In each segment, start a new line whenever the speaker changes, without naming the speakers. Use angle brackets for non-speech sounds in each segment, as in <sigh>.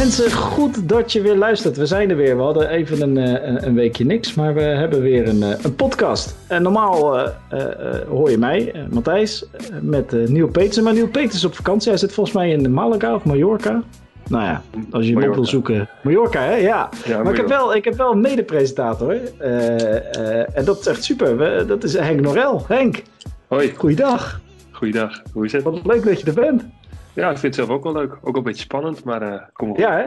Mensen, goed dat je weer luistert. We zijn er weer. We hadden even een, eh, een, een weekje niks, maar we hebben weer een, eh, een podcast. En normaal uh, hoor je mij, Matthijs, met Nieuw Peters. Maar Nieuw Peters is op vakantie. Hij zit volgens mij in Malaga of Mallorca. Nou ja, als je hem op wil zoeken. Mallorca, hè? Ja. ja maar ik heb, wel, ik heb wel een mede-presentator. en dat is echt super. We, dat is Henk Norel. Henk.
Hoi.
Goeiedag.
Goeiedag. Hoe is het?
Wat leuk dat je er bent.
Ja, ik vind het zelf ook wel leuk. Ook een beetje spannend, maar uh, kom op.
Ja, hè?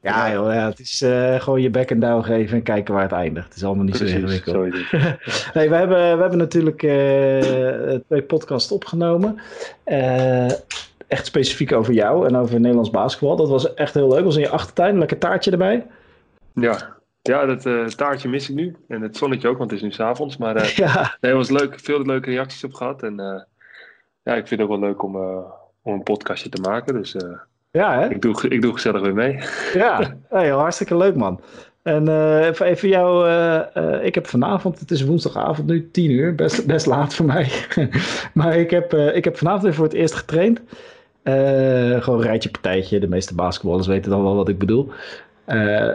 Ja, joh, ja, het is uh, gewoon je back and down geven en kijken waar het eindigt. Het is allemaal niet
Precies,
zo ingewikkeld. <laughs>
nee,
we hebben, we hebben natuurlijk uh, twee podcasts opgenomen. echt specifiek over jou en over Nederlands basketbal. Dat was echt heel leuk. Was in je achtertuin, lekker taartje erbij.
Ja, ja, dat taartje mis ik nu. En het zonnetje ook, want het is nu s'avonds. Maar <laughs> ja. nee, het was leuk. Veel leuke reacties op gehad. En ja, ik vind het ook wel leuk om om een podcastje te maken. Dus uh, ja, hè? Ik, doe, ik doe gezellig weer mee.
Ja, <laughs> hey, hartstikke leuk man. En uh, even jou, uh, ik heb vanavond, het is woensdagavond nu, tien uur, best, <laughs> best laat voor mij. <laughs> maar ik heb, ik heb vanavond weer voor het eerst getraind. gewoon een rijtje partijtje, de meeste basketballers weten dan wel wat ik bedoel.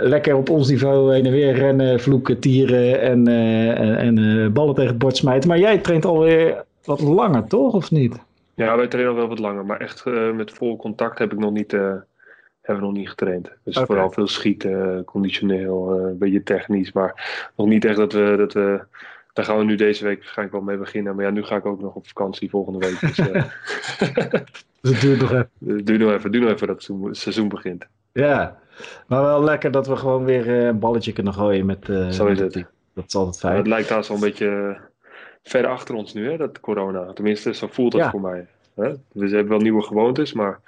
lekker op ons niveau heen en weer rennen, vloeken, tieren en, en, en ballen tegen het bord smijten. Maar jij traint alweer wat langer, toch? Of niet?
Ja, wij trainen al wel wat langer, maar echt uh, met vol contact heb ik nog niet, uh, hebben we nog niet getraind. Dus okay. vooral veel schieten, conditioneel, uh, een beetje technisch, maar nog niet echt dat we, dat we daar gaan we nu deze week waarschijnlijk wel mee beginnen. Maar ja, nu ga ik ook nog op vakantie volgende week. Dus, <laughs>
dus het duurt nog even.
Het duurt nog even, duurt nog even dat het seizoen begint.
Ja, maar wel lekker dat we gewoon weer een balletje kunnen gooien met...
Zo is het.
Dat is altijd fijn.
het lijkt haast wel een beetje ver achter ons nu, hè, dat corona. Tenminste, zo voelt het voor mij. Hè? We hebben wel nieuwe gewoontes, maar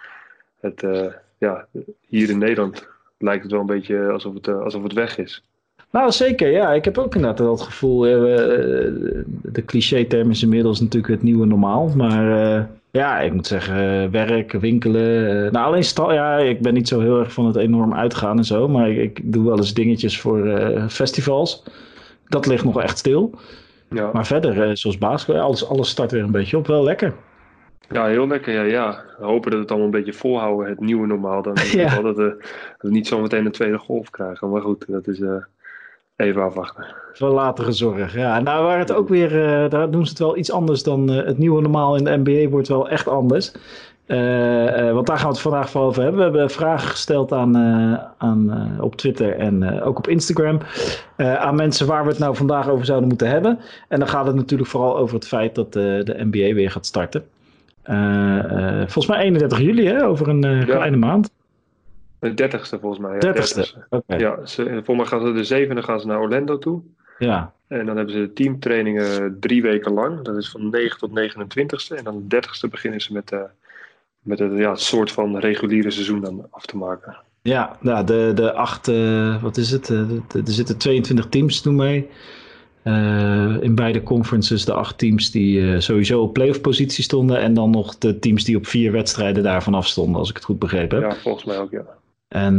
het, uh, ja, hier in Nederland lijkt het wel een beetje alsof het, uh, alsof het weg is.
Nou, zeker. Ja, ik heb ook inderdaad het gevoel. Uh, de cliché-term is inmiddels natuurlijk het nieuwe normaal. Maar ja, ik moet zeggen, werk, winkelen. nou, alleen stal, ja, ik ben niet zo heel erg van het enorm uitgaan en zo. Maar ik, ik doe wel eens dingetjes voor festivals. Dat ligt nog echt stil. Ja. Maar verder, eh, zoals basketbal, alles, alles start weer een beetje op. Wel lekker.
Ja, heel lekker. Ja, ja. We hopen dat het allemaal een beetje volhouden, het nieuwe normaal. Dan <laughs> ja. dat, we, dat we niet zometeen een tweede golf krijgen. Maar goed, dat is uh, even afwachten.
Voor latere zorg. Ja, nou waar het ook weer, uh, daar doen ze het wel iets anders dan uh, het nieuwe normaal in de NBA wordt wel echt anders. Uh, uh, want daar gaan we het vandaag voor over hebben. We hebben vragen gesteld aan, uh, aan, op Twitter en ook op Instagram. aan mensen waar we het nou vandaag over zouden moeten hebben. En dan gaat het natuurlijk vooral over het feit dat de NBA weer gaat starten. volgens mij 31 juli, hè? over een ja. kleine maand.
De 30ste volgens mij.
Ja, 30ste. Okay.
Ja, ze, volgens mij gaan ze de zevende gaan ze naar Orlando toe.
Ja.
En dan hebben ze teamtrainingen drie weken lang. Dat is van 9 tot 29ste. En dan de 30ste beginnen ze met met het ja, soort van reguliere seizoen dan af te maken.
Ja, nou, de, de acht, uh, wat is het? Uh, er zitten 22 teams toen mee. Uh, in beide conferences de acht teams die sowieso op playoff positie stonden. En dan nog de teams die op vier wedstrijden daarvan afstonden, als ik het goed begrepen heb.
Ja, volgens mij ook, ja.
En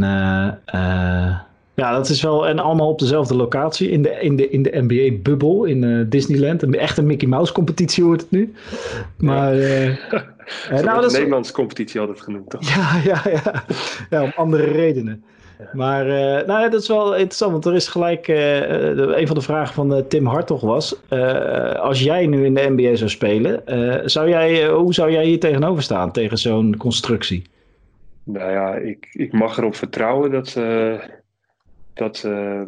ja, dat is wel. En allemaal op dezelfde locatie in de, in de, in de NBA-bubbel in Disneyland. Een echte Mickey Mouse competitie wordt het nu. Maar. Ja. <laughs> <laughs>
Nou, dat is... Nederlandse competitie altijd genoemd, toch?
Ja, <laughs> ja, ja. ja om andere redenen. Maar uh, nou ja, dat is wel interessant, want er is gelijk uh, een van de vragen van Tim Hartog was: als jij nu in de NBA zou spelen, zou jij, hoe zou jij hier tegenover staan tegen zo'n constructie?
Nou ja, ik, ik mag erop vertrouwen dat ze, dat, ze,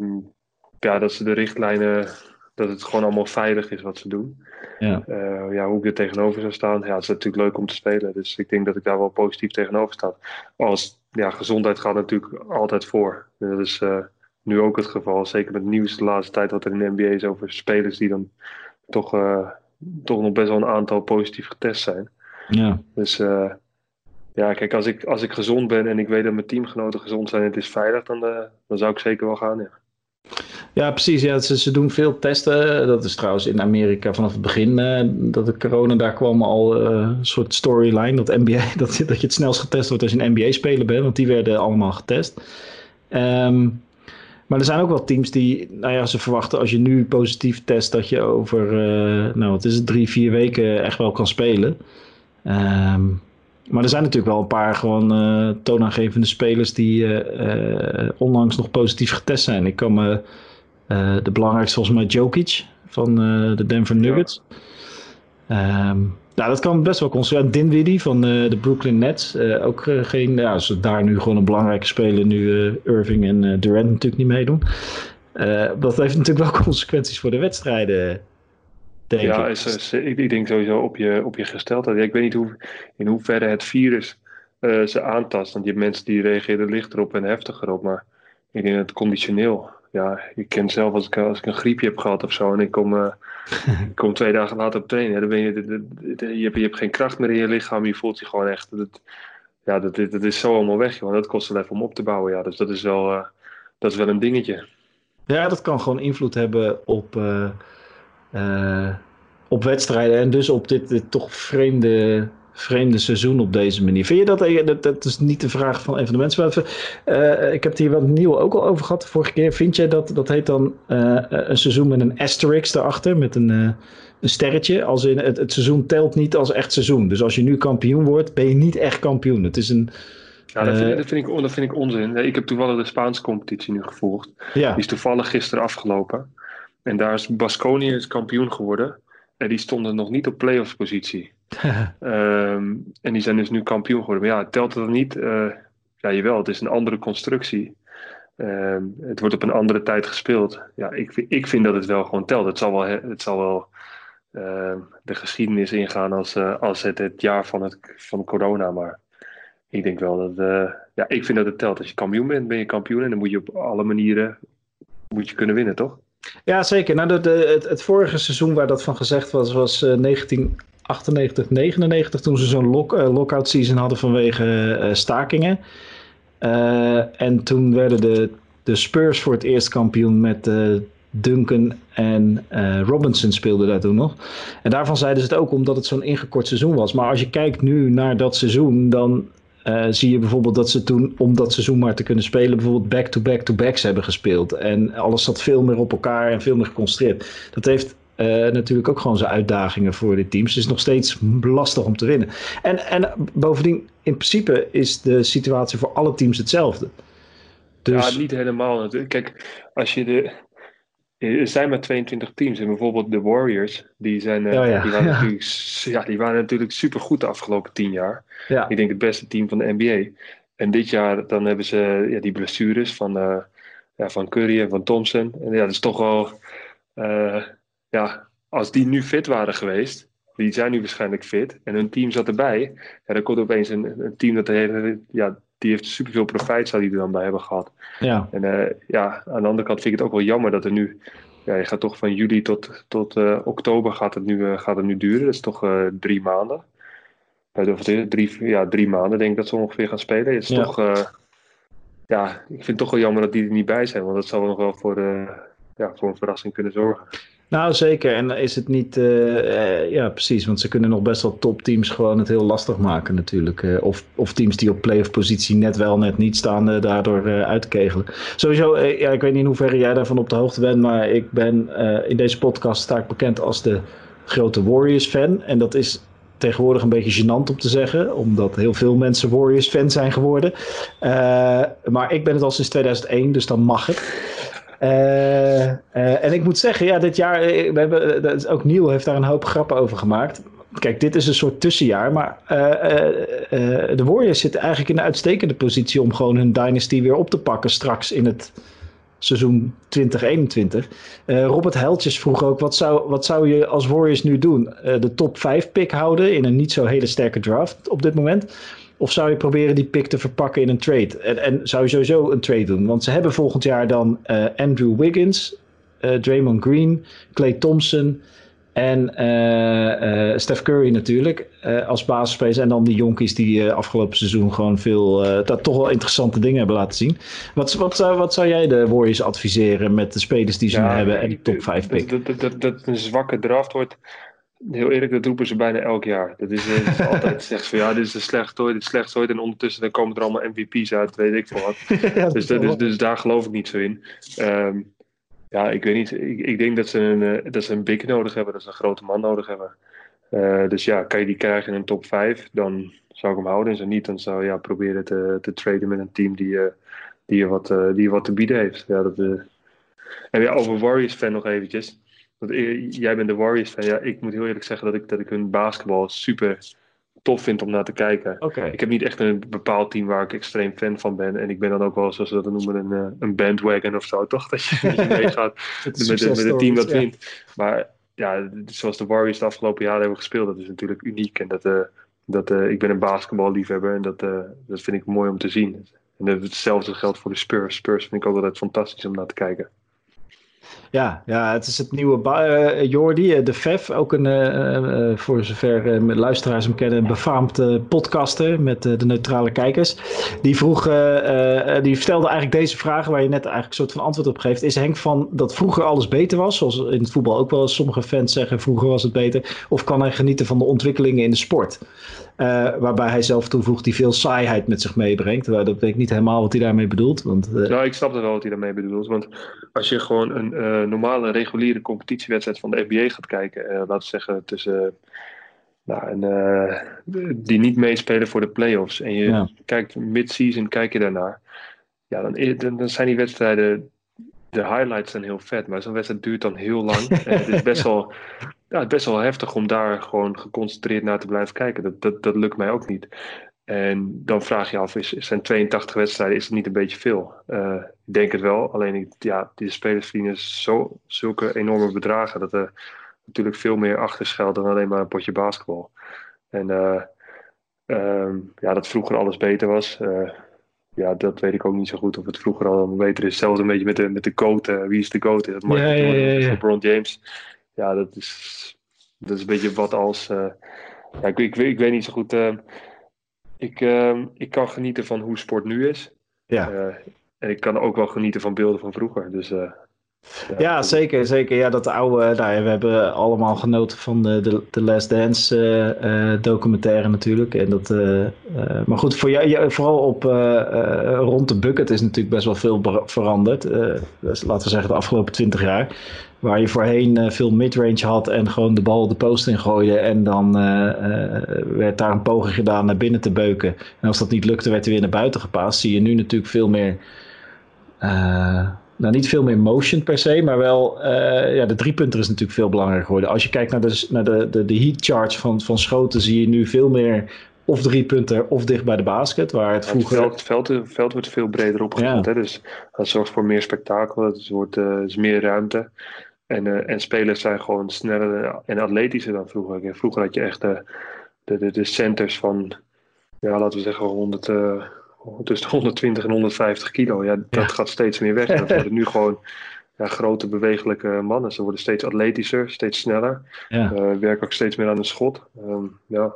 ja, dat ze de richtlijnen dat het gewoon allemaal veilig is wat ze doen. Ja. Uh, ja, hoe ik er tegenover zou staan, ja, het is natuurlijk leuk om te spelen. Dus ik denk dat ik daar wel positief tegenover sta. Als ja, gezondheid gaat natuurlijk altijd voor. Dat is uh, nu ook het geval. Zeker met het nieuws de laatste tijd wat er in de NBA is over spelers die dan toch, uh, toch nog best wel een aantal positief getest zijn.
Ja.
Dus ja, kijk, als ik, als ik gezond ben en ik weet dat mijn teamgenoten gezond zijn en het is veilig, dan, dan zou ik zeker wel gaan. Ja.
Ja, precies. Ja, ze, ze doen veel testen. Dat is trouwens in Amerika vanaf het begin uh, dat de corona daar kwam al uh, een soort storyline. Dat, NBA, <laughs> dat, dat je het snelst getest wordt als je een NBA-speler bent. Want die werden allemaal getest. Um, maar er zijn ook wel teams die, nou ja, ze verwachten als je nu positief test dat je over, uh, nou wat is het, drie, vier weken echt wel kan spelen. Um, maar er zijn natuurlijk wel een paar gewoon toonaangevende spelers die onlangs nog positief getest zijn. Ik kan me de belangrijkste volgens mij Jokic van de Denver Nuggets. Ja. Ehm, nou, dat kan best wel consequent. Dinwiddie van uh, de Brooklyn Nets. Ook geen, ja, als daar nu gewoon een belangrijke speler, nu Irving en Durant natuurlijk niet meedoen. dat heeft natuurlijk wel <laughs> consequenties voor de wedstrijden.
Denk ja, ik. Is, ik, ik, denk sowieso op je, op je gesteldheid. ik weet niet hoe, in hoeverre het virus ze aantast. Want je hebt mensen die reageren lichter op en heftiger op. Maar ik denk dat het conditioneel. Ja, ik ken zelf als ik, als ik een griepje heb gehad of zo en ik kom <laughs> ik kom twee dagen later op trainen. Dan ben je, je, hebt, je hebt geen kracht meer in je lichaam. Je voelt je gewoon echt. Dat, ja, dat, dat, is zo allemaal weg. Joh. Dat kost wel even om op te bouwen. Ja. Dus dat is, wel, uh, dat is wel een dingetje.
Ja, dat kan gewoon invloed hebben op, uh, op wedstrijden. En dus op dit, dit toch vreemde vreemde seizoen op deze manier. Vind je dat, eh, dat, dat is niet de vraag van een van de mensen. Maar uh, ik heb het hier wat nieuw ook al over gehad de vorige keer. Vind jij dat, dat heet dan uh, een seizoen met een asterisk erachter, met een, uh, een sterretje. Als in het, het seizoen telt niet als echt seizoen. Dus als je nu kampioen wordt, ben je niet echt kampioen. Het is een...
Ja, dat vind, dat vind, ik, dat vind ik onzin. Ik heb toevallig de Spaanse competitie nu gevolgd. Ja. Die is toevallig gisteren afgelopen. En daar is Basconië kampioen geworden. En die stonden nog niet op playoffs positie. <laughs> Ehm, en die zijn dus nu kampioen geworden. Maar ja, telt het dan niet? Uh, ja, jawel, het is een andere constructie. Ehm, het wordt op een andere tijd gespeeld. Ja, ik, ik vind dat het wel gewoon telt. Het zal wel, het zal wel uh, de geschiedenis ingaan als, uh, als het, het jaar van, het, van corona. Maar ik denk wel dat. Uh, ja, ik vind dat het telt. Als je kampioen bent, ben je kampioen. En dan moet je op alle manieren moet je kunnen winnen, toch?
Ja, zeker. Nou, de, de, het, het, vorige seizoen waar dat van gezegd was, was 1998, 99, toen ze zo'n lock, uh, lockout season hadden vanwege uh, stakingen. Uh, en toen werden de, de Spurs voor het eerst kampioen met Duncan en Robinson speelden daar toen nog. En daarvan zeiden ze het ook omdat het zo'n ingekort seizoen was. Maar als je kijkt nu naar dat seizoen, dan zie je bijvoorbeeld dat ze toen, om dat seizoen maar te kunnen spelen, bijvoorbeeld back-to-back-to-backs hebben gespeeld. En alles zat veel meer op elkaar en veel meer geconcentreerd. Dat heeft uh, natuurlijk ook gewoon zijn uitdagingen voor de teams. Het is nog steeds lastig om te winnen. En, en bovendien, in principe is de situatie voor alle teams hetzelfde.
Dus... Ja, niet helemaal natuurlijk. Kijk, als je de, er zijn maar 22 teams. En bijvoorbeeld de Warriors, die, zijn, uh, ja. Die, waren ja. Natuurlijk, ja, die waren natuurlijk supergoed de afgelopen 10 jaar. Ja. Ik denk het beste team van de NBA. En dit jaar dan hebben ze ja, die blessures van, uh, ja, van Curry en van Thompson. En ja, dat is toch wel... Uh, ja, als die nu fit waren geweest, die zijn nu waarschijnlijk fit, en hun team zat erbij, ja, dan komt opeens een, een team dat de hele, ja, die heeft superveel profijt zou die er dan bij hebben gehad. Ja. En uh, ja, aan de andere kant vind ik het ook wel jammer dat er nu, ja, je gaat toch van juli tot, tot uh, oktober gaat het, nu, uh, gaat het nu duren. Dat is toch drie maanden. Of drie, ja, drie maanden denk ik dat ze ongeveer gaan spelen. Het is ja. toch, ja, ik vind het toch wel jammer dat die er niet bij zijn, want dat zou nog wel voor, ja, voor een verrassing kunnen zorgen.
Nou, zeker. En is het niet... Uh, ja, precies. Want ze kunnen nog best wel topteams gewoon het heel lastig maken natuurlijk. Uh, of, of teams die op playoff positie net wel, net niet staan, uh, daardoor uit te kegelen. Sowieso, ja, ik weet niet in hoeverre jij daarvan op de hoogte bent. Maar ik ben in deze podcast sta ik bekend als de grote Warriors-fan. En dat is tegenwoordig een beetje gênant om te zeggen. Omdat heel veel mensen Warriors-fan zijn geworden. maar ik ben het al sinds 2001, dus dan mag het. Uh, uh, en ik moet zeggen, ja, dit jaar, eh, we hebben, dat is, ook Neil heeft daar een hoop grappen over gemaakt. Kijk, dit is een soort tussenjaar, maar de Warriors zitten eigenlijk in een uitstekende positie om gewoon hun dynasty weer op te pakken straks in het seizoen 2021. Robert Heltjes vroeg ook, wat zou, wat zou je als Warriors nu doen? de top 5 pick houden in een niet zo hele sterke draft op dit moment? Of zou je proberen die pick te verpakken in een trade? En, en zou je sowieso een trade doen? Want ze hebben volgend jaar dan uh, Andrew Wiggins, uh, Draymond Green, Clay Thompson en uh, Steph Curry natuurlijk als basisspelers. En dan die jonkies die afgelopen seizoen gewoon veel, dat toch wel interessante dingen hebben laten zien. Wat, wat, zou, wat zou jij de Warriors adviseren met de spelers die ze nu hebben en die top 5 pick?
Dat, dat, dat, dat een zwakke draft wordt Heel eerlijk, dat roepen ze bijna elk jaar. Dat is, uh, is altijd <laughs> zegt van ja, dit is de slechtste ooit, dit is slechtste ooit. En ondertussen dan komen er allemaal MVP's uit, weet ik veel wat. <laughs> dus, dus, dus, daar geloof ik niet zo in. Um, ja, ik weet niet. Ik, ik denk dat ze, een, uh, dat ze een big nodig hebben, dat ze een grote man nodig hebben. dus ja, kan je die krijgen in een top 5, dan zou ik hem houden. En zo niet, dan zou je ja, proberen te, te traden met een team die, die, je wat, die je wat te bieden heeft. Ja, dat, en ja, over Warriors fan nog eventjes. Want, jij bent de Warriors fan. Ja, ik moet heel eerlijk zeggen dat ik, dat ik hun basketbal super tof vind om naar te kijken. Ik heb niet echt een bepaald team waar ik extreem fan van ben. En ik ben dan ook wel, zoals ze dat noemen, een, eh, een bandwagon of zo, toch? <laughs> Dat je, dat je <laughs> meegaat met, met, met het team dat ja. wint. Maar ja, zoals de Warriors de afgelopen jaren hebben gespeeld, dat is natuurlijk uniek. En dat, uh, dat, uh, ik ben een basketballiefhebber en dat, uh, dat vind ik mooi om te zien. En hetzelfde geldt voor de Spurs. Spurs vind ik ook altijd fantastisch om naar te kijken.
Ja, ja, het is het nieuwe uh, Jordi, eh, de Vef, ook een, uh, voor zover uh, luisteraars hem kennen, een befaamd podcaster met de neutrale kijkers. Die vroeg, die stelde eigenlijk deze vragen waar je net eigenlijk een soort van antwoord op geeft. Is Henk van dat vroeger alles beter was, zoals in het voetbal ook wel sommige fans zeggen, vroeger was het beter, of kan hij genieten van de ontwikkelingen in de sport? Waarbij hij zelf toevoegt die veel saaiheid met zich meebrengt. Dat weet ik niet helemaal wat hij daarmee bedoelt. Want.
Nou, ik snap wel wat hij daarmee bedoelt. Want als je gewoon een normale, reguliere competitiewedstrijd van de NBA gaat kijken, laten we zeggen tussen. Nou, en, die niet meespelen voor de playoffs. En je ja. kijkt mid-season, kijk je daarnaar. Ja, dan, dan zijn die wedstrijden de highlights zijn heel vet, maar zo'n wedstrijd duurt dan heel lang. <laughs> en het is best wel, ja, best wel heftig om daar gewoon geconcentreerd naar te blijven kijken. Dat, dat, dat lukt mij ook niet. En dan vraag je af, is, zijn 82 wedstrijden, is dat niet een beetje veel? Uh, ik denk het wel, alleen ik, ja, die spelers verdienen zo, zulke enorme bedragen dat er natuurlijk veel meer achter schuilt dan alleen maar een potje basketbal. En uh, um, ja, dat vroeger alles beter was. Uh, ja, dat weet ik ook niet zo goed of het vroeger al beter is. Zelfs een beetje met de, met de goat. wie is de goat? Dat Michael ja, Jordan ja, ja, LeBron James? Ja, dat is, dat is een beetje wat als... Ja, ik, ik, ik, weet niet zo goed. Ik, uh, ik kan genieten van hoe sport nu is. Ja. en ik kan ook wel genieten van beelden van vroeger. Dus
ja, zeker, zeker. Ja, dat oude, nou ja, we hebben allemaal genoten van de, de, de Last Dance documentaire natuurlijk. En dat, maar goed, voor jou, vooral op rond de bucket is natuurlijk best wel veel veranderd. dus laten we zeggen de afgelopen twintig jaar. Waar je voorheen veel midrange had en gewoon de bal de post in gooide. En dan werd daar een poging gedaan naar binnen te beuken. En als dat niet lukte, werd hij weer naar buiten gepaast. Zie je nu natuurlijk veel meer nou, niet veel meer motion per se, maar wel uh, ja, de driepunter is natuurlijk veel belangrijker geworden. Als je kijkt naar de, naar de, de, de heat charge van, van schoten, zie je nu veel meer of driepunter of dicht bij de basket. Waar het, vroeger...
het, veld, het, veld, wordt veel breder opgezet, ja. hè? dus dat zorgt voor meer spektakel, het wordt uh, is meer ruimte. En, uh, en spelers zijn gewoon sneller en atletischer dan vroeger. Vroeger had je echt de, de, de centers van, ja, laten we zeggen, 100 tussen 120 en 150 kilo. Ja, dat gaat steeds meer weg. dat <laughs> worden nu gewoon ja, grote bewegelijke mannen. Ze worden steeds atletischer, steeds sneller. Ja. Uh, werken ook steeds meer aan de schot. Um, ja.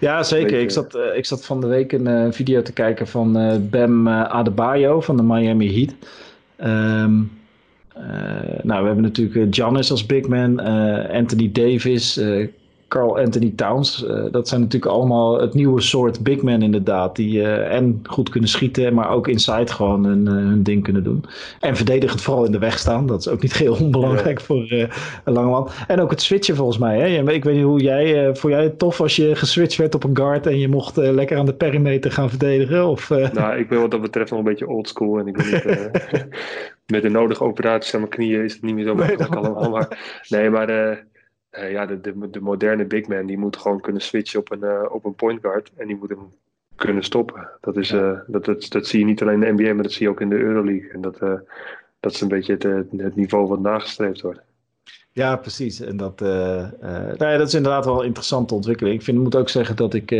Ja, zeker. Ik zat, uh, ik zat van de week een uh, video te kijken van uh, Bam Adebayo van de Miami Heat. Um, nou, we hebben natuurlijk Giannis als big man, Anthony Davis, Carl Anthony Towns. Uh, dat zijn natuurlijk allemaal het nieuwe soort big men inderdaad. Die uh, en goed kunnen schieten, maar ook inside gewoon hun, uh, hun, ding kunnen doen. En verdedigend vooral in de weg staan. Dat is ook niet heel <laughs> onbelangrijk ja. voor een lange man. En ook het switchen volgens mij. Hè? Ik weet niet hoe jij... vond jij het tof als je geswitcht werd op een guard... en je mocht lekker aan de perimeter gaan verdedigen? Of,
Nou, ik ben wat dat betreft nog een beetje oldschool. En ik ben niet... <laughs> met de nodige operaties aan mijn knieën is het niet meer zo makkelijk nee, allemaal. Maar, nee, maar uh, ja, de, de, de, moderne big man die moet gewoon kunnen switchen op een, uh, op een point guard en die moet hem kunnen stoppen. Dat, is, uh, dat, dat, dat zie je niet alleen in de NBA, maar dat zie je ook in de Euroleague. En dat, dat is een beetje het, het niveau wat nagestreefd wordt.
Ja, precies. En dat, nou ja, dat is inderdaad wel een interessante ontwikkeling. Ik vind, moet ook zeggen dat ik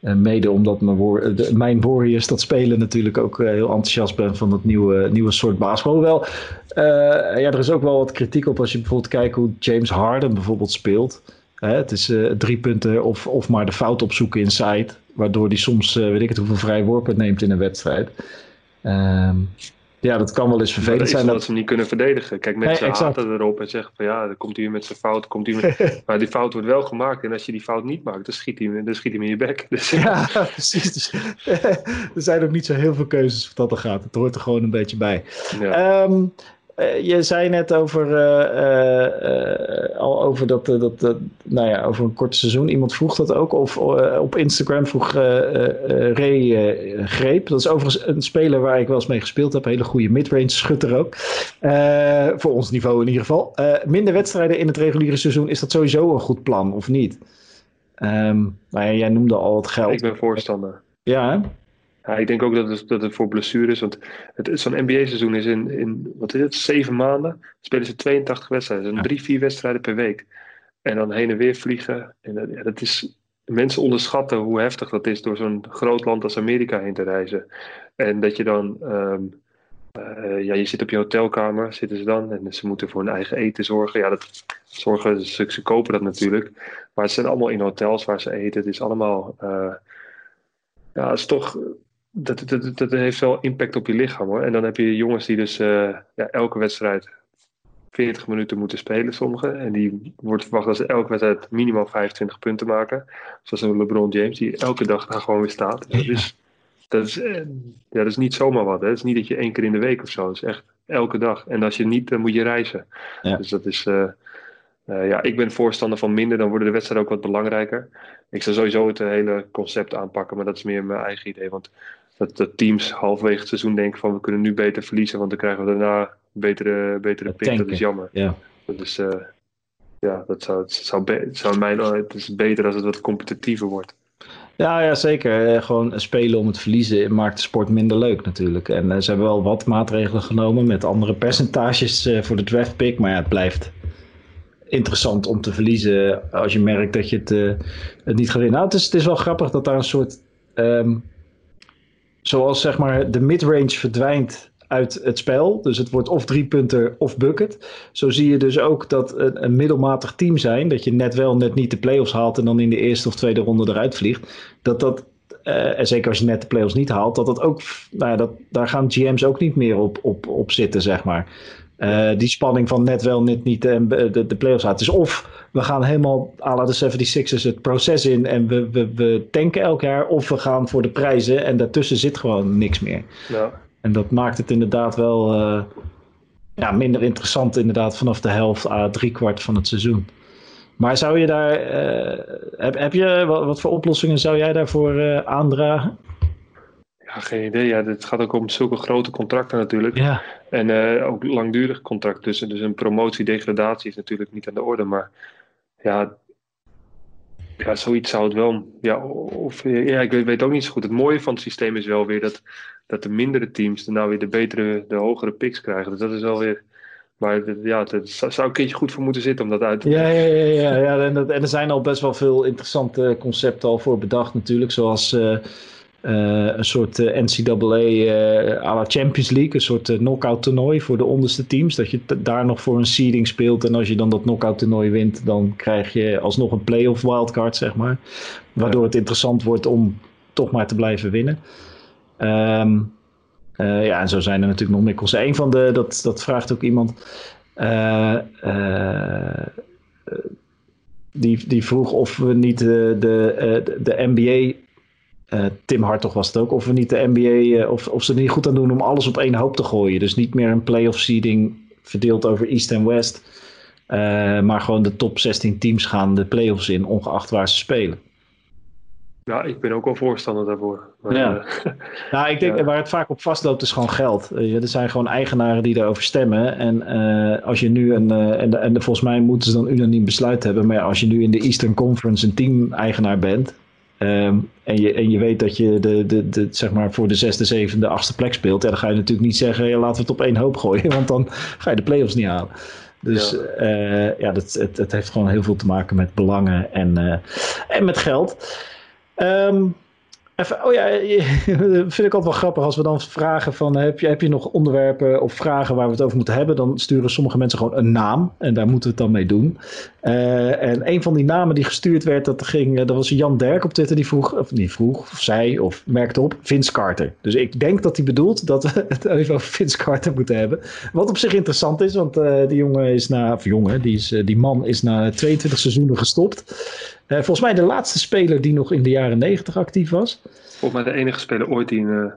mede omdat mijn, war de, mijn Warriors dat spelen natuurlijk ook uh, heel enthousiast ben van dat nieuwe, nieuwe soort basketbal. Wel, uh, ja, er is ook wel wat kritiek op als je bijvoorbeeld kijkt hoe James Harden bijvoorbeeld speelt. het is drie punten of, of maar de fout opzoeken inside. Waardoor hij soms, weet ik het, hoeveel vrije worpen neemt in een wedstrijd. Ehm, ja, dat kan wel eens vervelend zijn.
Dat, dat ze hem niet kunnen verdedigen. Kijk, mensen nee, haten erop en zeggen van ja, dan komt hij met zijn fout. Komt hij met... <laughs> maar die fout wordt wel gemaakt. En als je die fout niet maakt, dan schiet hij, dan schiet hij in je bek. <laughs> Dus...
Ja, <laughs> precies. Dus, er zijn ook niet zo heel veel keuzes wat dat er gaat. Het hoort er gewoon een beetje bij. Ja. Um, je zei net over, uh, uh, al over dat, dat, dat nou ja, over een kort seizoen. Iemand vroeg dat ook. Of op Instagram vroeg Ray Greep. Dat is overigens een speler waar ik wel eens mee gespeeld heb. Hele goede midrange schutter ook. voor ons niveau in ieder geval. minder wedstrijden in het reguliere seizoen. Is dat sowieso een goed plan of niet? Um, nou ja, jij noemde al het geld.
Ik ben voorstander.
Ja, hè?
Ja, ik denk ook dat het, dat het voor blessures, want zo'n NBA-seizoen is in, in, wat is het, zeven maanden, spelen ze 82 wedstrijden. Dus drie, vier wedstrijden per week. En dan heen en weer vliegen. En dat, ja, dat is, mensen onderschatten hoe heftig dat is door zo'n groot land als Amerika heen te reizen. En dat je dan, um, uh, ja, je zit op je hotelkamer, zitten ze dan, en ze moeten voor hun eigen eten zorgen. Ja, dat zorgen, ze, ze kopen dat natuurlijk. Maar het zijn allemaal in hotels waar ze eten. Het is allemaal, uh, ja, het is toch dat, dat, dat heeft wel impact op je lichaam hoor. En dan heb je jongens die dus uh, ja, elke wedstrijd 40 minuten moeten spelen, sommigen. En die wordt verwacht dat ze elke wedstrijd minimaal 25 punten maken. Zoals een LeBron James, die elke dag daar gewoon weer staat. Dat is, dat is, eh, ja, dat is niet zomaar wat. Het is niet dat je één keer in de week of zo. Het is echt elke dag. En als je niet, dan moet je reizen. Ja. Dus dat is. Uh, uh, ja, ik ben voorstander van minder, dan worden de wedstrijden ook wat belangrijker. Ik zou sowieso het hele concept aanpakken, maar dat is meer mijn eigen idee. Want dat, dat teams halverwege het seizoen denken van we kunnen nu beter verliezen, want dan krijgen we daarna betere, betere pick. Dat is jammer.
Ja.
Dat is, uh, ja, dat zou, het zou, het zou mijn, het is beter als het wat competitiever wordt.
Ja, ja, zeker. Eh, gewoon spelen om het verliezen maakt de sport minder leuk natuurlijk. En uh, ze hebben wel wat maatregelen genomen met andere percentages voor de draft pick. Maar ja, het blijft interessant om te verliezen als je merkt dat je het, het niet gaat winnen. Nou, het is, het is wel grappig dat daar een soort um, zoals zeg maar de midrange verdwijnt uit het spel. Dus het wordt of drie punten of bucket. Zo zie je dus ook dat een, een, middelmatig team zijn, dat je net wel net niet de playoffs haalt en dan in de eerste of tweede ronde eruit vliegt. Dat dat, uh, en zeker als je net de playoffs niet haalt, dat dat ook, nou ja, dat, daar gaan GM's ook niet meer op, op, op zitten, zeg maar. Uh, die spanning van net wel, net niet en de, de, de playoffs uit. Dus of we gaan helemaal à la de 76ers het proces in en we, we, we tanken elk jaar. Of we gaan voor de prijzen en daartussen zit gewoon niks meer. Ja. En dat maakt het inderdaad wel uh, ja, minder interessant inderdaad vanaf de helft à kwart van het seizoen. Maar zou je daar, uh, heb, heb je, wat, wat, voor oplossingen zou jij daarvoor aandragen?
Ja, geen idee. Ja, het gaat ook om zulke grote contracten natuurlijk.
Ja.
En uh, ook langdurig contract tussen. Dus een promotie-degradatie is natuurlijk niet aan de orde. Maar ja, ja, zoiets zou het wel. Ja, of, ja ik weet, weet, ook niet zo goed. Het mooie van het systeem is wel weer dat, dat de mindere teams dan nou weer de betere, de hogere picks krijgen. Dus dat is wel weer. Maar ja, het zou een keertje goed voor moeten zitten om dat uit te
ja, ja, ja, ja, ja. En, en, er zijn al best wel veel interessante concepten al voor bedacht natuurlijk. Zoals... Uh, een soort uh, NCAA uh, à la Champions League, een soort knockout toernooi voor de onderste teams. Dat je daar nog voor een seeding speelt. En als je dan dat knockout toernooi wint, dan krijg je alsnog een playoff wildcard, zeg maar. Waardoor het interessant wordt om toch maar te blijven winnen. Um, ja, en zo zijn er natuurlijk nog meer concepten. Een van de, dat, dat vraagt ook iemand. die, die vroeg of we niet de, de, de NBA uh, Tim Hartog was het ook. Of we niet de NBA, uh, eh, of, of ze er niet goed aan doen om alles op één hoop te gooien. Dus niet meer een playoff seeding verdeeld over East en West. Uh, maar gewoon de top 16 teams gaan de playoffs in, ongeacht waar ze spelen.
Ja, ik ben ook wel voorstander daarvoor.
Maar, ja. <laughs> nou, ik denk ja. waar het vaak op vastloopt is gewoon geld. er zijn gewoon eigenaren die daarover stemmen. En als je nu een, en, en volgens mij moeten ze dan unaniem besluit hebben. Maar als je nu in de Eastern Conference een team-eigenaar bent, Um, en, je, en je weet dat je de, de, de, zeg maar voor de zesde, zevende, achtste plek speelt. Ja, dan ga je natuurlijk niet zeggen, ja, laten we het op één hoop gooien. <laughs> Want dan ga je de play-offs niet halen. Dus ja, uh, ja dat, het, het heeft gewoon heel veel te maken met belangen en, uh, en met geld. Um, Even, oh ja, <laughs> vind ik altijd wel grappig als we dan vragen van heb je, heb je nog onderwerpen of vragen waar we het over moeten hebben, dan sturen sommige mensen gewoon een naam en daar moeten we het dan mee doen. Uh, en een van die namen die gestuurd werd, dat, ging, dat was Jan Derk op Twitter, die vroeg, of niet vroeg, of zei, of merkte op, Vince Carter. Dus ik denk dat hij bedoelt dat we het <laughs> even over Vince Carter moeten hebben. Wat op zich interessant is, want uh, die jongen is na, jongen, die, is, die man is na 22 seizoenen gestopt. Uh, volgens mij de laatste speler die nog in de jaren 90 actief was.
Volgens mij de enige speler ooit die een uh,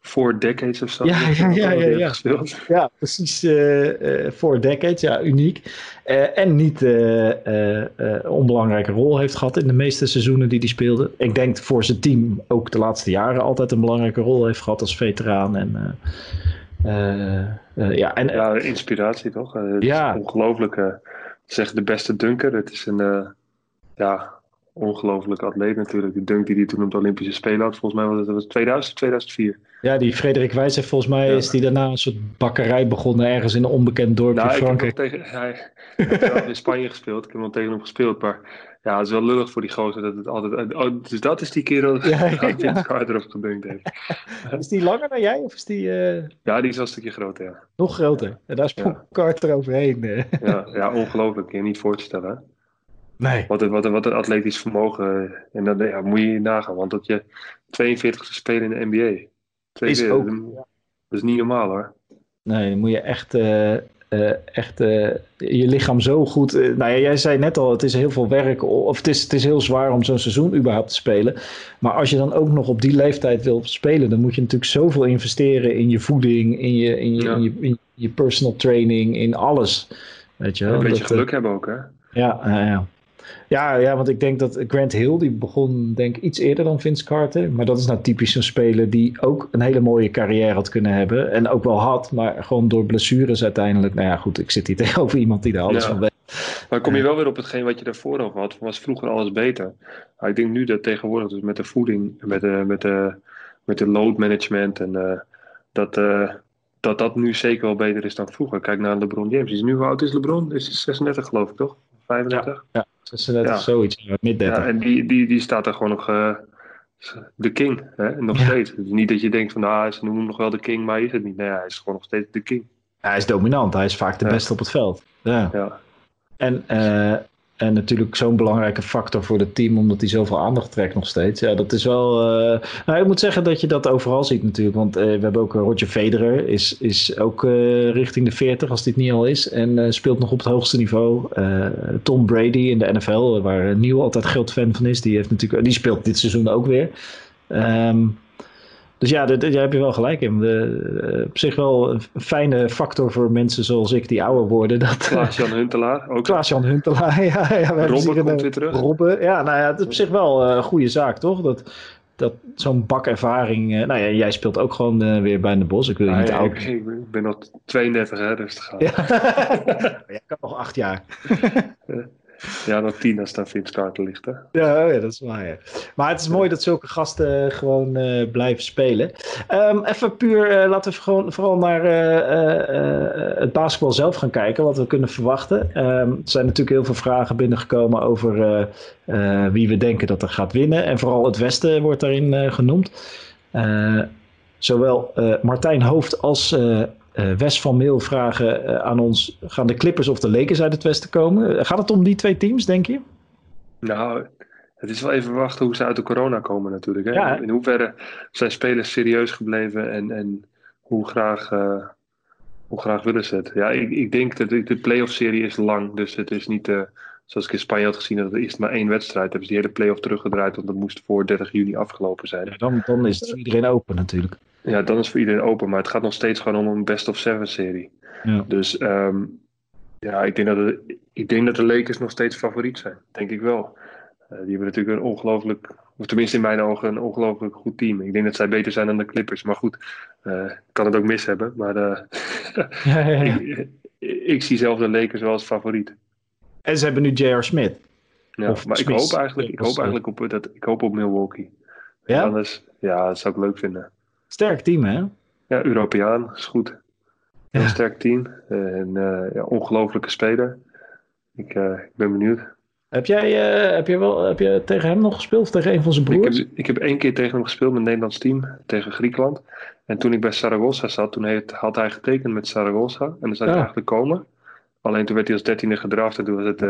Four Decades of zo.
Ja, ja, ja, ja, ja. ja precies. Uh, Four Decades, ja, uniek. Uh, en niet een onbelangrijke rol heeft gehad in de meeste seizoenen die hij speelde. Ik denk voor zijn team ook de laatste jaren altijd een belangrijke rol heeft gehad als veteraan. En, ja, en,
ja, inspiratie toch? Ja. ongelooflijk. zeg de beste dunker. Het is een ja, ongelooflijk atleet natuurlijk. De dunk die hij toen op de Olympische Spelen had, volgens mij was het, was 2000 2004.
Ja, die Frederik Wijs heeft volgens mij is die daarna een soort bakkerij begonnen ergens in een onbekend dorpje nou, in Frankrijk.
Ik heb tegen, <laughs> hij, heeft in Spanje gespeeld, ik heb wel tegen hem gespeeld, maar ja, het is wel lullig voor die gozer dat het altijd... Oh, dus dat is die kerel ja, <laughs> ja, Vince Carter op gedunkt heeft. <laughs>
is die langer dan jij of is die... Uh...
Ja, die is wel een stukje groter, ja.
Nog groter? En daar is ja. Carter overheen. Eh.
ja, ja, ongelooflijk. Je niet voor te stellen,
Nee.
Wat, wat, wat een atletisch vermogen. En dan ja, moet je nagaan, want dat je 42 te spelen in de NBA.
is ook,
dat is niet normaal hoor.
Nee, dan moet je echt, uh, uh, echt uh, je lichaam zo goed. nou ja, jij zei net al, het is heel veel werk, of het is, het is heel zwaar om zo'n seizoen überhaupt te spelen. Maar als je dan ook nog op die leeftijd wil spelen, dan moet je natuurlijk zoveel investeren in je voeding, in je, in je, ja. in je, in je personal training, in alles. Weet je,
een beetje geluk hebben ook, hè?
Ja, ja. Ja, ja, want ik denk dat Grant Hill, die begon denk ik iets eerder dan Vince Carter. Maar dat is nou typisch zo'n speler die ook een hele mooie carrière had kunnen hebben. En ook wel had, maar gewoon door blessures uiteindelijk. Nou ja, goed, ik zit hier <laughs> tegenover iemand die daar alles van weet.
Maar kom je wel weer op hetgeen wat je daarvoor over had. Was vroeger alles beter. Maar ik denk nu dat tegenwoordig dus met de voeding, met de, met de, met de load management en uh, dat... Uh, dat dat nu zeker wel beter is dan vroeger. Kijk naar LeBron James. Is nu, hoe oud is LeBron? Is hij 36 geloof ik, toch? 35?
Ja, ja 36 ja. zoiets, mid 30.
Ja, en die, die, die staat er gewoon nog uh, de king, hè? nog ja. steeds. Is niet dat je denkt van, nou, ze noemen hem nog wel de king, maar hij is het niet. Nee, hij is gewoon nog steeds de king.
Hij is dominant, hij is vaak de beste op het veld. Ja.
ja.
En uh, en natuurlijk zo'n belangrijke factor voor het team, omdat hij zoveel aandacht trekt nog steeds. Ja, dat is wel. Uh... Nou, ik moet zeggen dat je dat overal ziet natuurlijk. Want uh, we hebben ook Roger Federer, is, is ook richting de 40 als dit niet al is. En speelt nog op het hoogste niveau. Tom Brady in de NFL, waar Nieuw altijd groot fan van is, die, heeft natuurlijk, die speelt dit seizoen ook weer. Um, dus ja, daar heb je wel gelijk in. De, op zich wel een fijne factor voor mensen zoals ik die ouder worden.
Klaas-Jan Huntelaar ook.
Klaas-Jan Huntelaar, <laughs> ja. ja
we Robben komt weer terug.
Robben, ja, nou ja, het is op zich wel een goede zaak, toch? Dat, dat zo'n bakervaring. Nou ja, jij speelt ook gewoon uh, weer bij de bos. Ik wil je niet oud.
Ik, ik, ben nog 32, hè, dus te gaan.
Ja. <laughs> jij kan nog acht jaar. <laughs>
Ja, nog tien als daar Vince ligt.
Ja, oh ja, dat is waar. Ja. Maar het is mooi dat zulke gasten gewoon uh, blijven spelen. Um, even puur, uh, laten we gewoon, vooral naar het basketbal zelf gaan kijken, wat we kunnen verwachten. Um, er zijn natuurlijk heel veel vragen binnengekomen over wie we denken dat er gaat winnen. En vooral het Westen wordt daarin genoemd. zowel Martijn Hoofd als Wes van Meel vragen uh, aan ons: gaan de Clippers of de Lakers uit het Westen komen? Uh, gaat het om die twee teams, denk je?
Nou, het is wel even wachten hoe ze uit de corona komen, natuurlijk. Hè? Ja. In hoeverre zijn spelers serieus gebleven en, en hoe, graag, hoe graag willen ze het? Ja, ik, ik denk dat de, de playoff-serie is lang, dus het is niet. Zoals ik in Spanje had gezien, dat het eerst maar één wedstrijd. Hebben ze die hele play-off teruggedraaid, want dat moest voor 30 juni afgelopen zijn.
Ja, dan, dan is het voor iedereen open natuurlijk.
Ja, dan is het voor iedereen open, maar het gaat nog steeds gewoon om een best of seven serie. Ja. Dus um, ja, ik denk, dat het, ik denk dat de Lakers nog steeds favoriet zijn. Denk ik wel. Uh, die hebben natuurlijk een ongelooflijk, of tenminste in mijn ogen, een ongelooflijk goed team. Ik denk dat zij beter zijn dan de Clippers. Maar goed, uh, kan het ook mis hebben. Maar <laughs> uh, ja, ja, ik, ik, zie zelf de Lakers wel als favoriet.
En ze hebben nu J.R. Smith.
Ja, of maar ik hoop eigenlijk, ik hoop eigenlijk op, dat, ik hoop op Milwaukee. Ja? Anders, ja, dat zou ik leuk vinden.
Sterk team, hè?
Ja, Europeaan, is goed. Heel ja. sterk team. En uh, ja, ongelofelijke speler. Ik, uh, ik ben benieuwd.
Heb jij, uh, heb, je wel, heb je tegen hem nog gespeeld? Of tegen een van zijn broers?
Ik heb, ik heb één keer tegen hem gespeeld met het Nederlands team. Tegen Griekenland. En toen ik bij Saragossa zat, toen heeft, had hij getekend met Saragossa. En dan zou hij ja. eigenlijk komen. Alleen toen werd hij als dertiende gedraft. En toen was het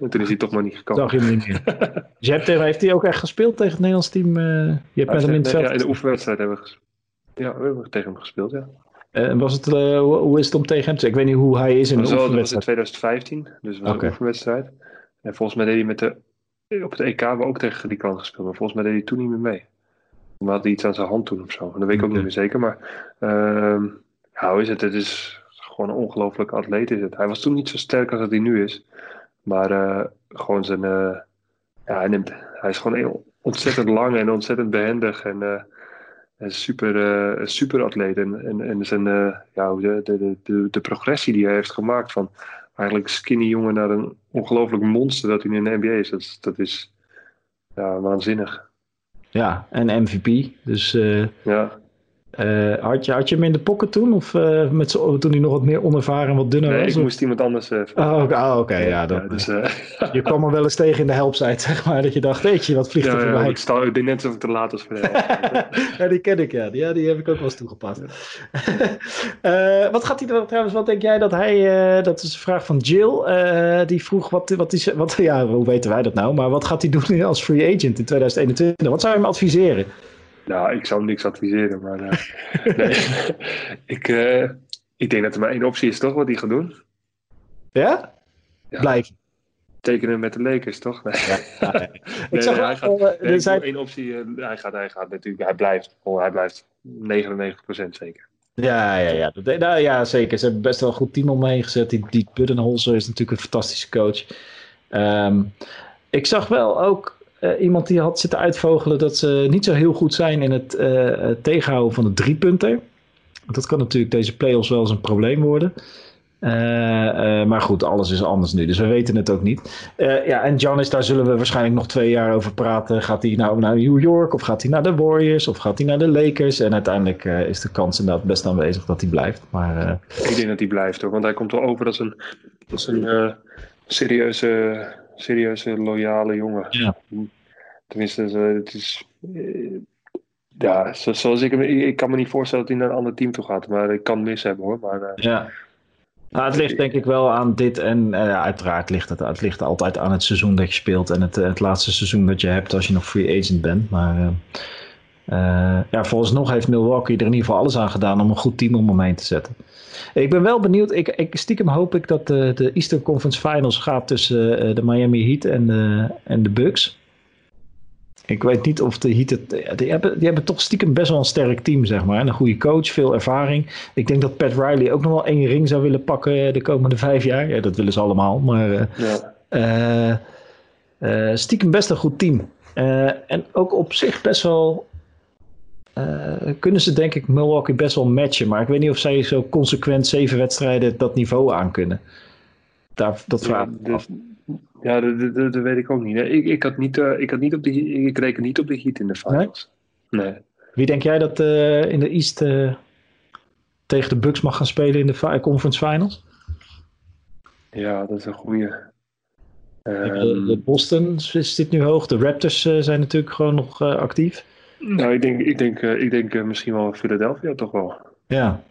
en toen is hij toch maar niet gekomen.
Zag je hem niet meer. <laughs> dus je hebt, heeft hij ook echt gespeeld tegen het Nederlands team? Uh, je hebt met hem in het veld
Ja, in de oefenwedstrijd hebben we. Ja, we hebben tegen hem gespeeld, ja.
En was het, uh, hoe is het om tegen hem te Ik weet niet hoe hij is in de oefenwedstrijd.
Dat was in 2015, dus was okay. een oefenwedstrijd. En volgens mij deed hij met de, op het EK we ook tegen Griekenland gespeeld. Maar volgens mij deed hij toen niet meer mee. had hij iets aan zijn hand toen of zo. Dat weet ik ook niet meer zeker. Maar uh, ja, hoe is het? Het is gewoon een ongelooflijke atleet is het. Hij was toen niet zo sterk als dat hij nu is. Maar uh, gewoon zijn... Uh, ja, hij, neemt, hij is gewoon ontzettend lang en ontzettend behendig. En uh, een super, uh, super atleet. En, en, en zijn, ja, de, de, de, de progressie die hij heeft gemaakt van eigenlijk skinny jongen naar een ongelooflijk monster dat hij in de NBA is. Dat, dat is ja, waanzinnig.
Ja, en MVP. Dus uh,
ja.
Uh, had, je, had je hem in de pocket toen? Of uh, met toen hij nog wat meer onervaren en wat dunner
nee,
was?
ik
of?
moest iemand anders... Uh,
oh, oké. Oh, okay, ja, dat, ja, dus, <laughs> je kwam er wel eens tegen in de helpsite, <laughs> zeg maar. Dat je dacht, weet je, wat vliegt
ja,
er voorbij?
Ja, ik, sta, ik denk net alsof ik te laat was voor de <laughs>
Ja, die ken ik, ja. Die, ja. die heb ik ook wel eens toegepast. wat gaat hij er trouwens, wat denk jij dat hij... dat is een vraag van Jill. die vroeg, wat, wat is, wat, ja, hoe weten wij dat nou? Maar wat gaat hij doen als free agent in 2021? Wat zou je hem adviseren?
Nou, ik zou niks adviseren, maar uh, <laughs> nee. <laughs> ik, uh, ik denk dat er maar één optie is, toch, wat hij gaat doen?
Ja? ja. Blijven.
Tekenen met de Lakers, toch? Nee. Ja, ja, <laughs> nee,
ik zag
nee, hij gaat, nee,
zei...
één optie, uh, hij, gaat, hij gaat natuurlijk, hij blijft, oh, hij blijft 99% zeker.
Ja, ja, ja. Dat, nou, ja, zeker. Ze hebben best wel een goed team omheen gezet. Die, die Buddenholzer is natuurlijk een fantastische coach. Um, ik zag wel ook uh, iemand die had zitten uitvogelen dat ze niet zo heel goed zijn in het uh, tegenhouden van de driepunter. Dat kan natuurlijk deze playoffs wel eens een probleem worden. Maar goed, alles is anders nu, dus we weten het ook niet. ja, en Giannis, daar zullen we waarschijnlijk nog twee jaar over praten. Gaat hij nou naar New York, of gaat hij naar de Warriors, of gaat hij naar de Lakers? En uiteindelijk is de kans inderdaad best aanwezig dat hij blijft. Maar,
Ik denk dat hij blijft hoor, want hij komt wel over als een, als een serieuze serieuze, loyale jongen.
Ja.
Tenminste, het is. Ja, zoals ik Ik kan me niet voorstellen dat hij naar een ander team toe gaat. Maar ik kan mis hebben hoor. Maar, uh,
ja. Nou, het ligt denk ik wel aan dit. En uh, uiteraard ligt het, het ligt altijd aan het seizoen dat je speelt. En het, het laatste seizoen dat je hebt als je nog free agent bent. Maar uh, ja, vooralsnog heeft Milwaukee er in ieder geval alles aan gedaan om een goed team om hem heen te zetten. Ik ben wel benieuwd. Ik, ik, stiekem hoop ik dat de, de Eastern Conference Finals gaat tussen uh, de Miami Heat en de, en de Bucks. Ik weet niet of de Heat het. Die hebben, die hebben toch stiekem best wel een sterk team, zeg maar. En een goede coach, veel ervaring. Ik denk dat Pat Riley ook nog wel één ring zou willen pakken de komende vijf jaar. Ja, dat willen ze allemaal. Maar
ja.
uh, stiekem best een goed team. en ook op zich best wel kunnen ze denk ik Milwaukee best wel matchen. Maar ik weet niet of zij zo consequent zeven wedstrijden dat niveau aan kunnen. Daar, dat vraag
ik ja, ja, dat, dat, dat, weet ik ook niet. Ik, ik, had niet, uh, ik, had niet op de, ik reken niet op de Heat in de finals. Nee? nee.
Wie denk jij dat uh, in de East tegen de Bucks mag gaan spelen in de conference finals?
Ja, dat is een goede.
De, de Boston zit nu hoog. De Raptors zijn natuurlijk gewoon nog actief.
Nou, ik denk, ik denk, uh, ik denk uh, misschien wel Philadelphia toch wel.
Ja.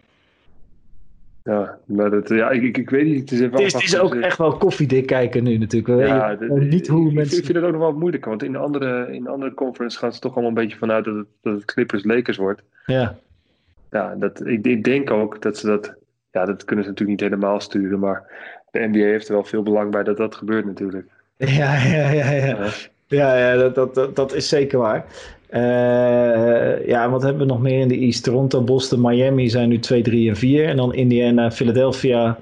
Ja, maar dat, ja, ik, ik, ik weet niet. Het is,
het is, het is ook echt wel koffiedik kijken nu natuurlijk. Ja, niet hoe
ik,
mensen...
ik vind het ook nog wel moeilijk, want in de andere, in de andere conference gaan ze toch allemaal een beetje vanuit dat het, dat het Clippers Lakers wordt.
Ja.
Ja, dat, ik, ik denk ook dat ze dat, ja, dat kunnen ze natuurlijk niet helemaal sturen, maar de NBA heeft er wel veel belang bij dat dat gebeurt natuurlijk.
Ja, ja, ja, ja. Ja, ja, ja dat, dat, dat, dat is zeker waar. Uh, ja, wat hebben we nog meer in de East? Toronto, Boston, Miami zijn nu 2, 3 en 4. En dan Indiana, Philadelphia,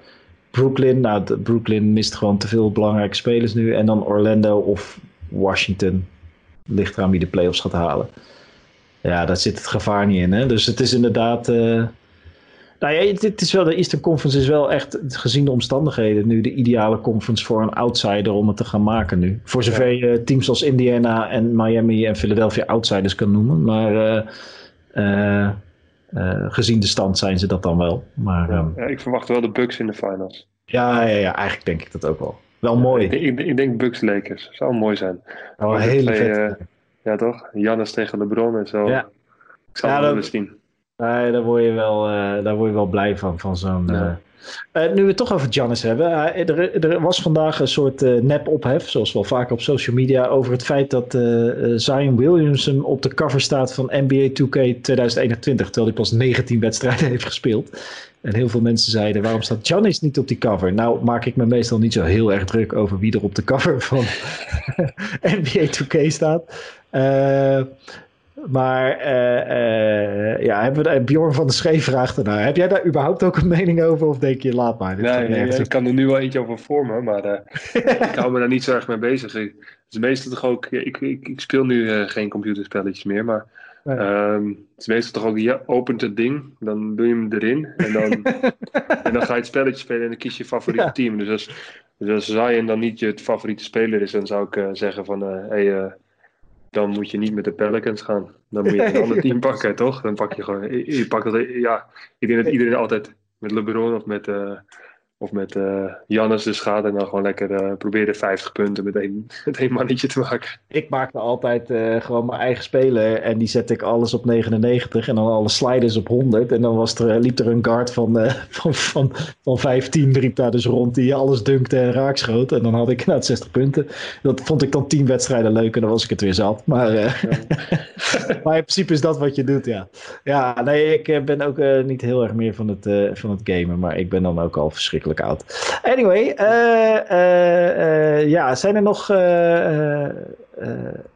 Brooklyn. Nou, Brooklyn mist gewoon te veel belangrijke spelers nu. En dan Orlando of Washington. Ligt eraan wie de playoffs gaat halen. Ja, daar zit het gevaar niet in. Hè? Dus het is inderdaad. Uh, nou ja, het is wel, de Eastern Conference is wel echt, gezien de omstandigheden, nu de ideale conference voor een outsider om het te gaan maken nu. Voor zover je teams als Indiana en Miami en Philadelphia outsiders kan noemen. Maar uh, uh, uh, gezien de stand zijn ze dat dan wel. Maar,
ja, ja, ik verwacht wel de Bucks in de finals.
Ja, ja, ja eigenlijk denk ik dat ook wel. Wel mooi.
Ik, ik, ik denk Bucks Lakers. Zou mooi zijn.
Oh, hele vet.
ja, toch? Jannes tegen LeBron en zo.
Ja.
Ik zou het wel eens zien.
Nee, daar word je wel, uh, daar word je wel blij van, van zo'n... Ja. Uh, nu we het toch over Giannis hebben. er, er, was vandaag een soort nep-ophef, zoals wel vaker op social media, over het feit dat Zion Williamson op de cover staat van NBA 2K 2021, terwijl hij pas 19 wedstrijden heeft gespeeld. En heel veel mensen zeiden, waarom staat Giannis niet op die cover? Nou maak ik me meestal niet zo heel erg druk over wie er op de cover van <laughs> NBA 2K staat. Maar ja, hebben we, Bjorn van de Schreef vraagt ernaar. Heb jij daar überhaupt ook een mening over? Of denk je, laat maar.
Nee, nee ik kan er nu wel eentje over vormen. Maar <laughs> ik hou me daar niet zo erg mee bezig. Het is meestal toch ook... Ik, ik, ik speel nu geen computerspelletjes meer. Maar Um, het is meestal toch ook, je opent het ding, dan doe je hem erin en dan, <laughs> en dan ga je het spelletje spelen en dan kies je favoriete team. Dus als, dus als Zion dan niet je favoriete speler is, dan zou ik uh, zeggen van, uh, hey, uh, dan moet je niet met de Pelicans gaan. Dan moet je een ander <laughs> team pakken, toch? Dan pak je gewoon, je, je pakt dat, ja, ik denk dat iedereen altijd met LeBron of met of met uh, Jannes dus gaat en dan gewoon lekker uh, proberen 50 punten met één, <laughs> met één mannetje te maken.
Ik maakte altijd uh, gewoon mijn eigen speler en die zette ik alles op 99 en dan alle sliders op 100. En dan was er, liep er een guard van, <laughs> van, van, van 15, liep daar dus rond die alles dunkte en raakschoot. En dan had ik inderdaad 60 punten. Dat vond ik dan 10 wedstrijden leuk en dan was ik het weer zat. Maar, ja. <laughs> maar in principe is dat wat je doet, ja. Ja, nee, ik ben ook niet heel erg meer van het, van het gamen, maar ik ben dan ook al verschrikkelijk verschrikkelijk Anyway, uh, uh, ja, zijn er nog.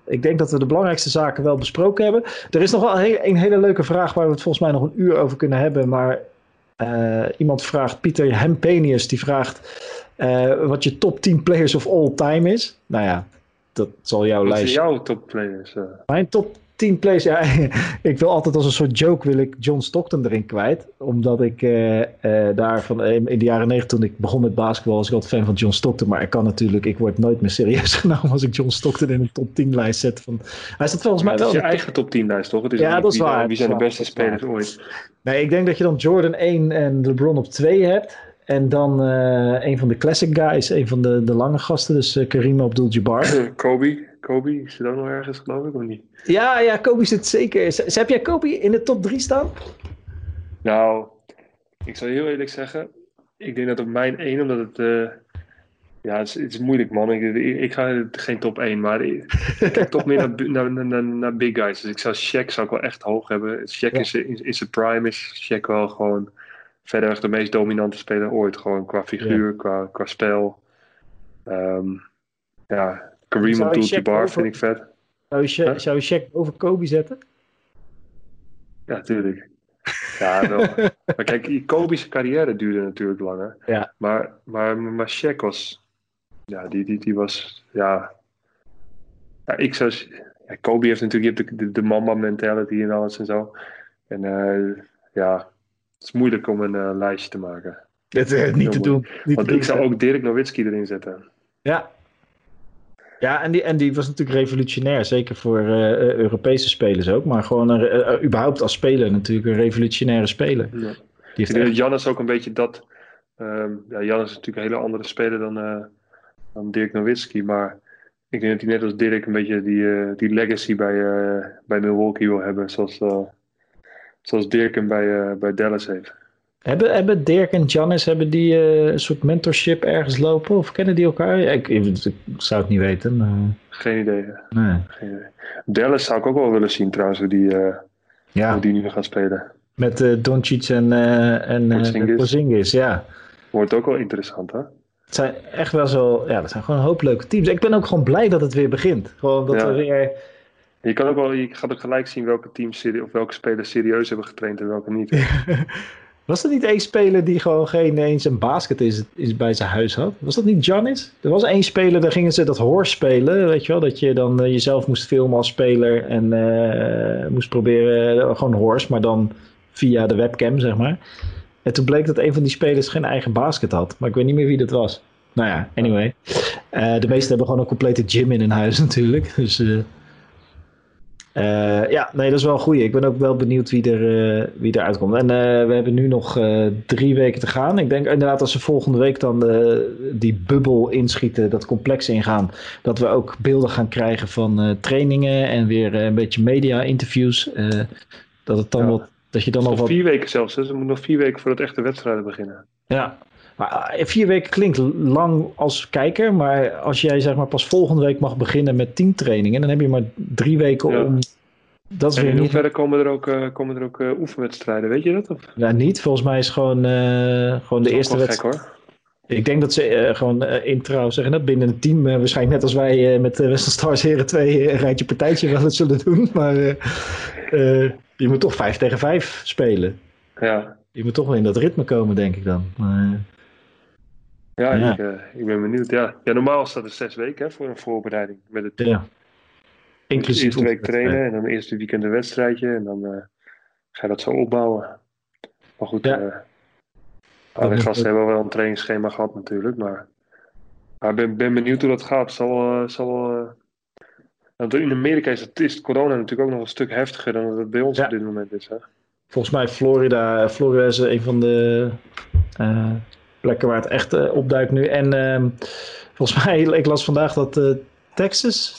ik denk dat we de belangrijkste zaken wel besproken hebben. Er is nog wel een, een, hele leuke vraag waar we het volgens mij nog een uur over kunnen hebben. Maar iemand vraagt, Pieter Hempenius, die vraagt wat je top 10 players of all time is. Nou ja, dat zal jouw lijst.
Wat jouw top players?
Mijn top 10 plays. Ja, <laughs> ik wil altijd als een soort joke wil ik John Stockton erin kwijt. Omdat ik uh, uh, daar van in de jaren 90 toen ik begon met basketbal was ik altijd fan van John Stockton. Maar ik kan natuurlijk, ik word nooit meer serieus <laughs> genomen als ik John Stockton in een top 10 lijst zet. Van, hij staat volgens mij wel.
Het is je eigen top 10 lijst toch? Het is
ja, dat is
wie,
waar.
Wie zijn de beste spelers ooit?
Nee, ik denk dat je dan Jordan 1 en LeBron op 2 hebt. En dan uh, een van de classic guys, een van de, de lange gasten, dus Kareem Abdul-Jabbar. <clears throat>
Kobe, Kobe, is er dan nog ergens geloof ik of niet?
Ja, ja, Kobe zit zeker. Z heb jij Kobe in de top 3 staan?
Nou, ik zal heel eerlijk zeggen, ik denk dat op mijn 1, omdat het... Uh, ja, het is, het is, moeilijk, man. Ik, ik, ga geen top 1, maar ik, kijk toch meer naar, naar, naar, naar, big guys. Dus ik zou Shaq zou ik wel echt hoog hebben. Shaq ja. is in zijn prime is Shaq wel gewoon verder de meest dominante speler ooit. Gewoon qua figuur, ja. qua, qua spel. Um, ja, Kareem Abdul-Jabbar vind ik vet.
Zou je, huh? zou je Shaq over Kobe zetten?
Ja, tuurlijk. Ja, wel. <laughs> maar kijk, Kobe's carrière duurde natuurlijk langer.
Ja.
Maar, maar, maar Shaq was... Ja, die, die, die was... Ja, ja ik zou... Ja, Kobe heeft natuurlijk je hebt de, de, de mama mentality en alles en zo. En uh, ja, het is moeilijk om een uh, lijstje te maken.
Dat is uh, niet te doen. Niet
Want
te
ik doen, zou ook Dirk Nowitzki erin zetten.
Ja, ja, en die, en die was natuurlijk revolutionair, zeker voor uh, Europese spelers ook. Maar gewoon uh, uh, überhaupt als speler natuurlijk een revolutionaire speler.
Ja. Die heeft ik denk echt... Jan is ook een beetje dat... Um, ja, Jan is natuurlijk een hele andere speler dan, dan Dirk Nowitzki. Maar ik denk dat hij net als Dirk een beetje die, die legacy bij, bij Milwaukee wil hebben. Zoals, zoals Dirk hem bij, bij Dallas heeft.
Hebben, hebben Dirk en Janis hebben die uh, een soort mentorship ergens lopen? Of kennen die elkaar? Ik, ik, ik zou het niet weten. Maar...
Geen idee.
Nee.
Geen idee. Dallas zou ik ook wel willen zien trouwens, hoe die, uh, ja. hoe die nu gaan spelen.
Met uh, Doncic en, uh, en Porzingis. Porzingis, ja.
Wordt ook wel interessant, hè?
Het zijn echt wel zo... Ja, dat zijn gewoon een hoop leuke teams. Ik ben ook gewoon blij dat het weer begint. Gewoon dat ja. we weer...
Je, kan ook wel, je gaat ook gelijk zien welke teams of welke spelers serieus hebben getraind en welke niet. <laughs>
Was er niet één speler die gewoon geen eens een basket is, is bij zijn huis had? Was dat niet Giannis? Er was één speler, daar gingen ze dat horse spelen, weet je wel? Dat je dan uh, jezelf moest filmen als speler en uh, moest proberen, uh, gewoon horse, maar dan via de webcam, zeg maar. En toen bleek dat een van die spelers geen eigen basket had, maar ik weet niet meer wie dat was. Nou ja, anyway. de meesten hebben gewoon een complete gym in hun huis <laughs> natuurlijk, dus... Uh, ja, nee, dat is wel een goeie. Ik ben ook wel benieuwd wie, er, uh, wie eruit komt. En uh, we hebben nu nog drie weken te gaan. Ik denk inderdaad als ze volgende week dan die bubbel inschieten, dat complex ingaan, dat we ook beelden gaan krijgen van trainingen en weer een beetje media-interviews. dat het dan ja. wat, dat je dan nog wat...
Vier weken zelfs, dus er moet nog vier weken voor het echte wedstrijden beginnen.
Ja, maar vier weken klinkt lang als kijker, maar als jij zeg maar pas volgende week mag beginnen met teamtrainingen, dan heb je maar drie weken ja. om. Dat is
en
weer
in
niet.
hoeverre komen er ook, uh, komen er ook uh, oefenwedstrijden, weet je dat? Of?
Ja, niet. Volgens mij is gewoon, uh, gewoon de eerste
wedstrijd. hoor.
Ik denk dat ze gewoon intro zeggen dat binnen een team, waarschijnlijk net als wij met de Western Stars Heren 2 een rijtje partijtje wel het zullen doen. Maar je moet toch 5 tegen 5 spelen.
Ja.
Je moet toch wel in dat ritme komen, denk ik dan. Maar,
ja, ja. Ik, ik, ben benieuwd. Ja. ja, normaal staat er zes weken hè, voor een voorbereiding met het. Ja. Inclusief. Eerste week trainen en dan eerste weekend een wedstrijdje en dan ga je dat zo opbouwen. Maar goed, ja. Alle gasten hebben wel een trainingsschema gehad natuurlijk, maar ik ben, ben benieuwd hoe dat gaat. Zal, uh, zal, uh, in Amerika is, het, is corona natuurlijk ook nog een stuk heftiger dan het bij ons op dit moment is. Hè?
Volgens mij Florida, Florida is een van de uh, plekken waar het echt opduikt nu. En ehm, volgens mij, <laughs> ik las vandaag dat Texas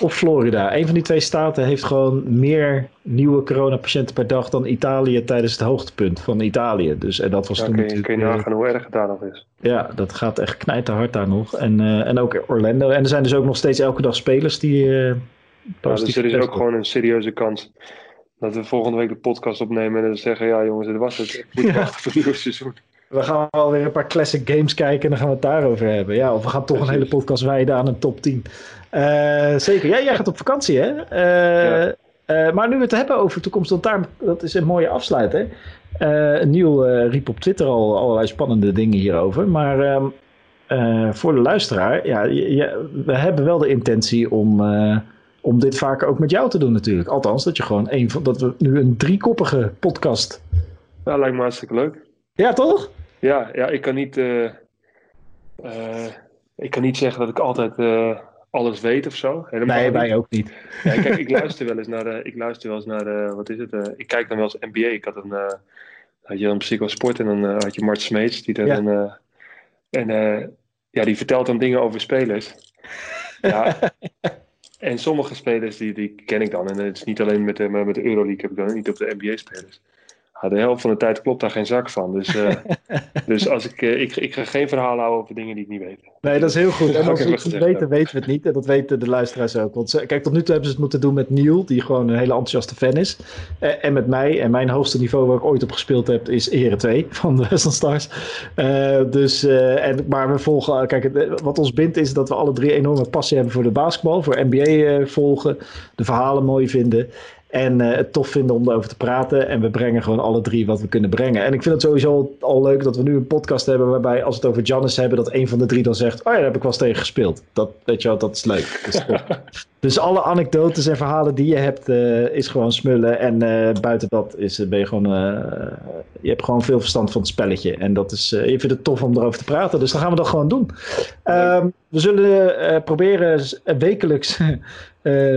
of Florida. Een van die twee staten heeft gewoon meer nieuwe coronapatiënten per dag dan Italië tijdens het hoogtepunt van Italië. Dus en dat was
ja,
toen
kun je, kun je nagaan hoe erg het daar nog is.
Ja, dat gaat echt knijten hard daar nog. En, uh, en ook Orlando. En er zijn dus ook nog steeds elke dag spelers die. Uh,
ja, dus er is ook gewoon een serieuze kans dat we volgende week de podcast opnemen en dan zeggen: ja, jongens, dit was het. Ik moet ja. wachten voor het nieuwe seizoen.
We gaan alweer een paar classic games kijken en dan gaan we het daarover hebben. Ja, of we gaan toch Precies. een hele podcast wijden aan een top 10. Uh, zeker. Ja, jij gaat op vakantie, hè? Uh, ja. uh, maar nu we het hebben over toekomst, want daar, dat is een mooie afsluiter. Niel riep op Twitter al allerlei spannende dingen hierover. Maar ehm, voor de luisteraar, ja, je, we hebben wel de intentie om, om dit vaker ook met jou te doen natuurlijk. Althans, dat je gewoon een van, dat we nu een driekoppige podcast.
Ja, lijkt me hartstikke leuk.
Ja, toch?
Ja, ja ik kan niet. ik kan niet zeggen dat ik altijd alles weet of zo.
Helemaal nee, wij ook niet.
Ja, kijk, <laughs> ik luister wel eens naar ik luister wel eens naar wat is het? Ik kijk dan wel eens NBA. Ik had een, had je dan psychosport en dan had je Mart Smeets die dan, ja. en ja, die vertelt dan dingen over spelers. Ja. <laughs> en sommige spelers die, die ken ik dan. En het is niet alleen met de, met de Euroleague, heb ik dan niet op de NBA-spelers de helft van de tijd klopt daar geen zak van. Dus, uh, <laughs> dus als ik, uh, ik, ik ga geen verhaal houden over dingen die ik niet weet.
Nee, dat is heel goed. En als we het niet weten, weten we het niet. En dat weten de luisteraars ook. Want kijk, tot nu toe hebben ze het moeten doen met Neil, die gewoon een hele enthousiaste fan is. Uh, en met mij. En mijn hoogste niveau waar ik ooit op gespeeld heb, is Heren 2 van de <laughs> Western Stars. dus, en, maar we volgen, kijk, wat ons bindt is dat we alle drie enorme passie hebben voor de basketbal, voor NBA volgen, de verhalen mooi vinden. En uh, het tof vinden om erover te praten. En we brengen gewoon alle drie wat we kunnen brengen. En ik vind het sowieso al leuk dat we nu een podcast hebben. waarbij als we het over Jannis hebben. dat een van de drie dan zegt. Oh ja, daar heb ik wel eens tegen gespeeld. Dat, weet je wel, dat is leuk. Dus, <laughs> dus alle anekdotes en verhalen die je hebt. Uh, is gewoon smullen. En uh, buiten dat is, ben je gewoon. je hebt gewoon veel verstand van het spelletje. En dat is, je vindt het tof om erover te praten. Dus dan gaan we dat gewoon doen. Um, we zullen proberen wekelijks. <laughs>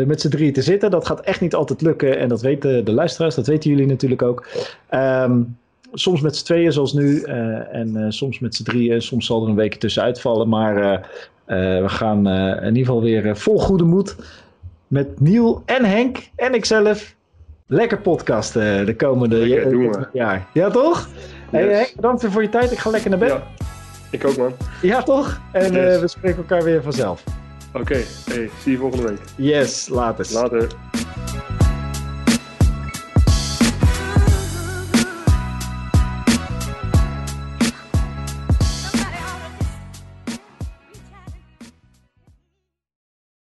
met z'n drieën te zitten. Dat gaat echt niet altijd lukken en dat weten de luisteraars, dat weten jullie natuurlijk ook. Um, soms met z'n tweeën zoals nu en soms met z'n drieën. Soms zal er een week tussenuit vallen, maar we gaan in ieder geval weer vol goede moed met Niel en Henk en ikzelf lekker podcasten de komende jaar. Ja, toch? Yes. Hey, Henk, bedankt voor je tijd. Ik ga lekker naar bed. Ja,
ik ook man.
Ja, toch? En yes. we spreken elkaar weer vanzelf.
Oké, okay. hey, zie je volgende week.
Yes, later.
Later.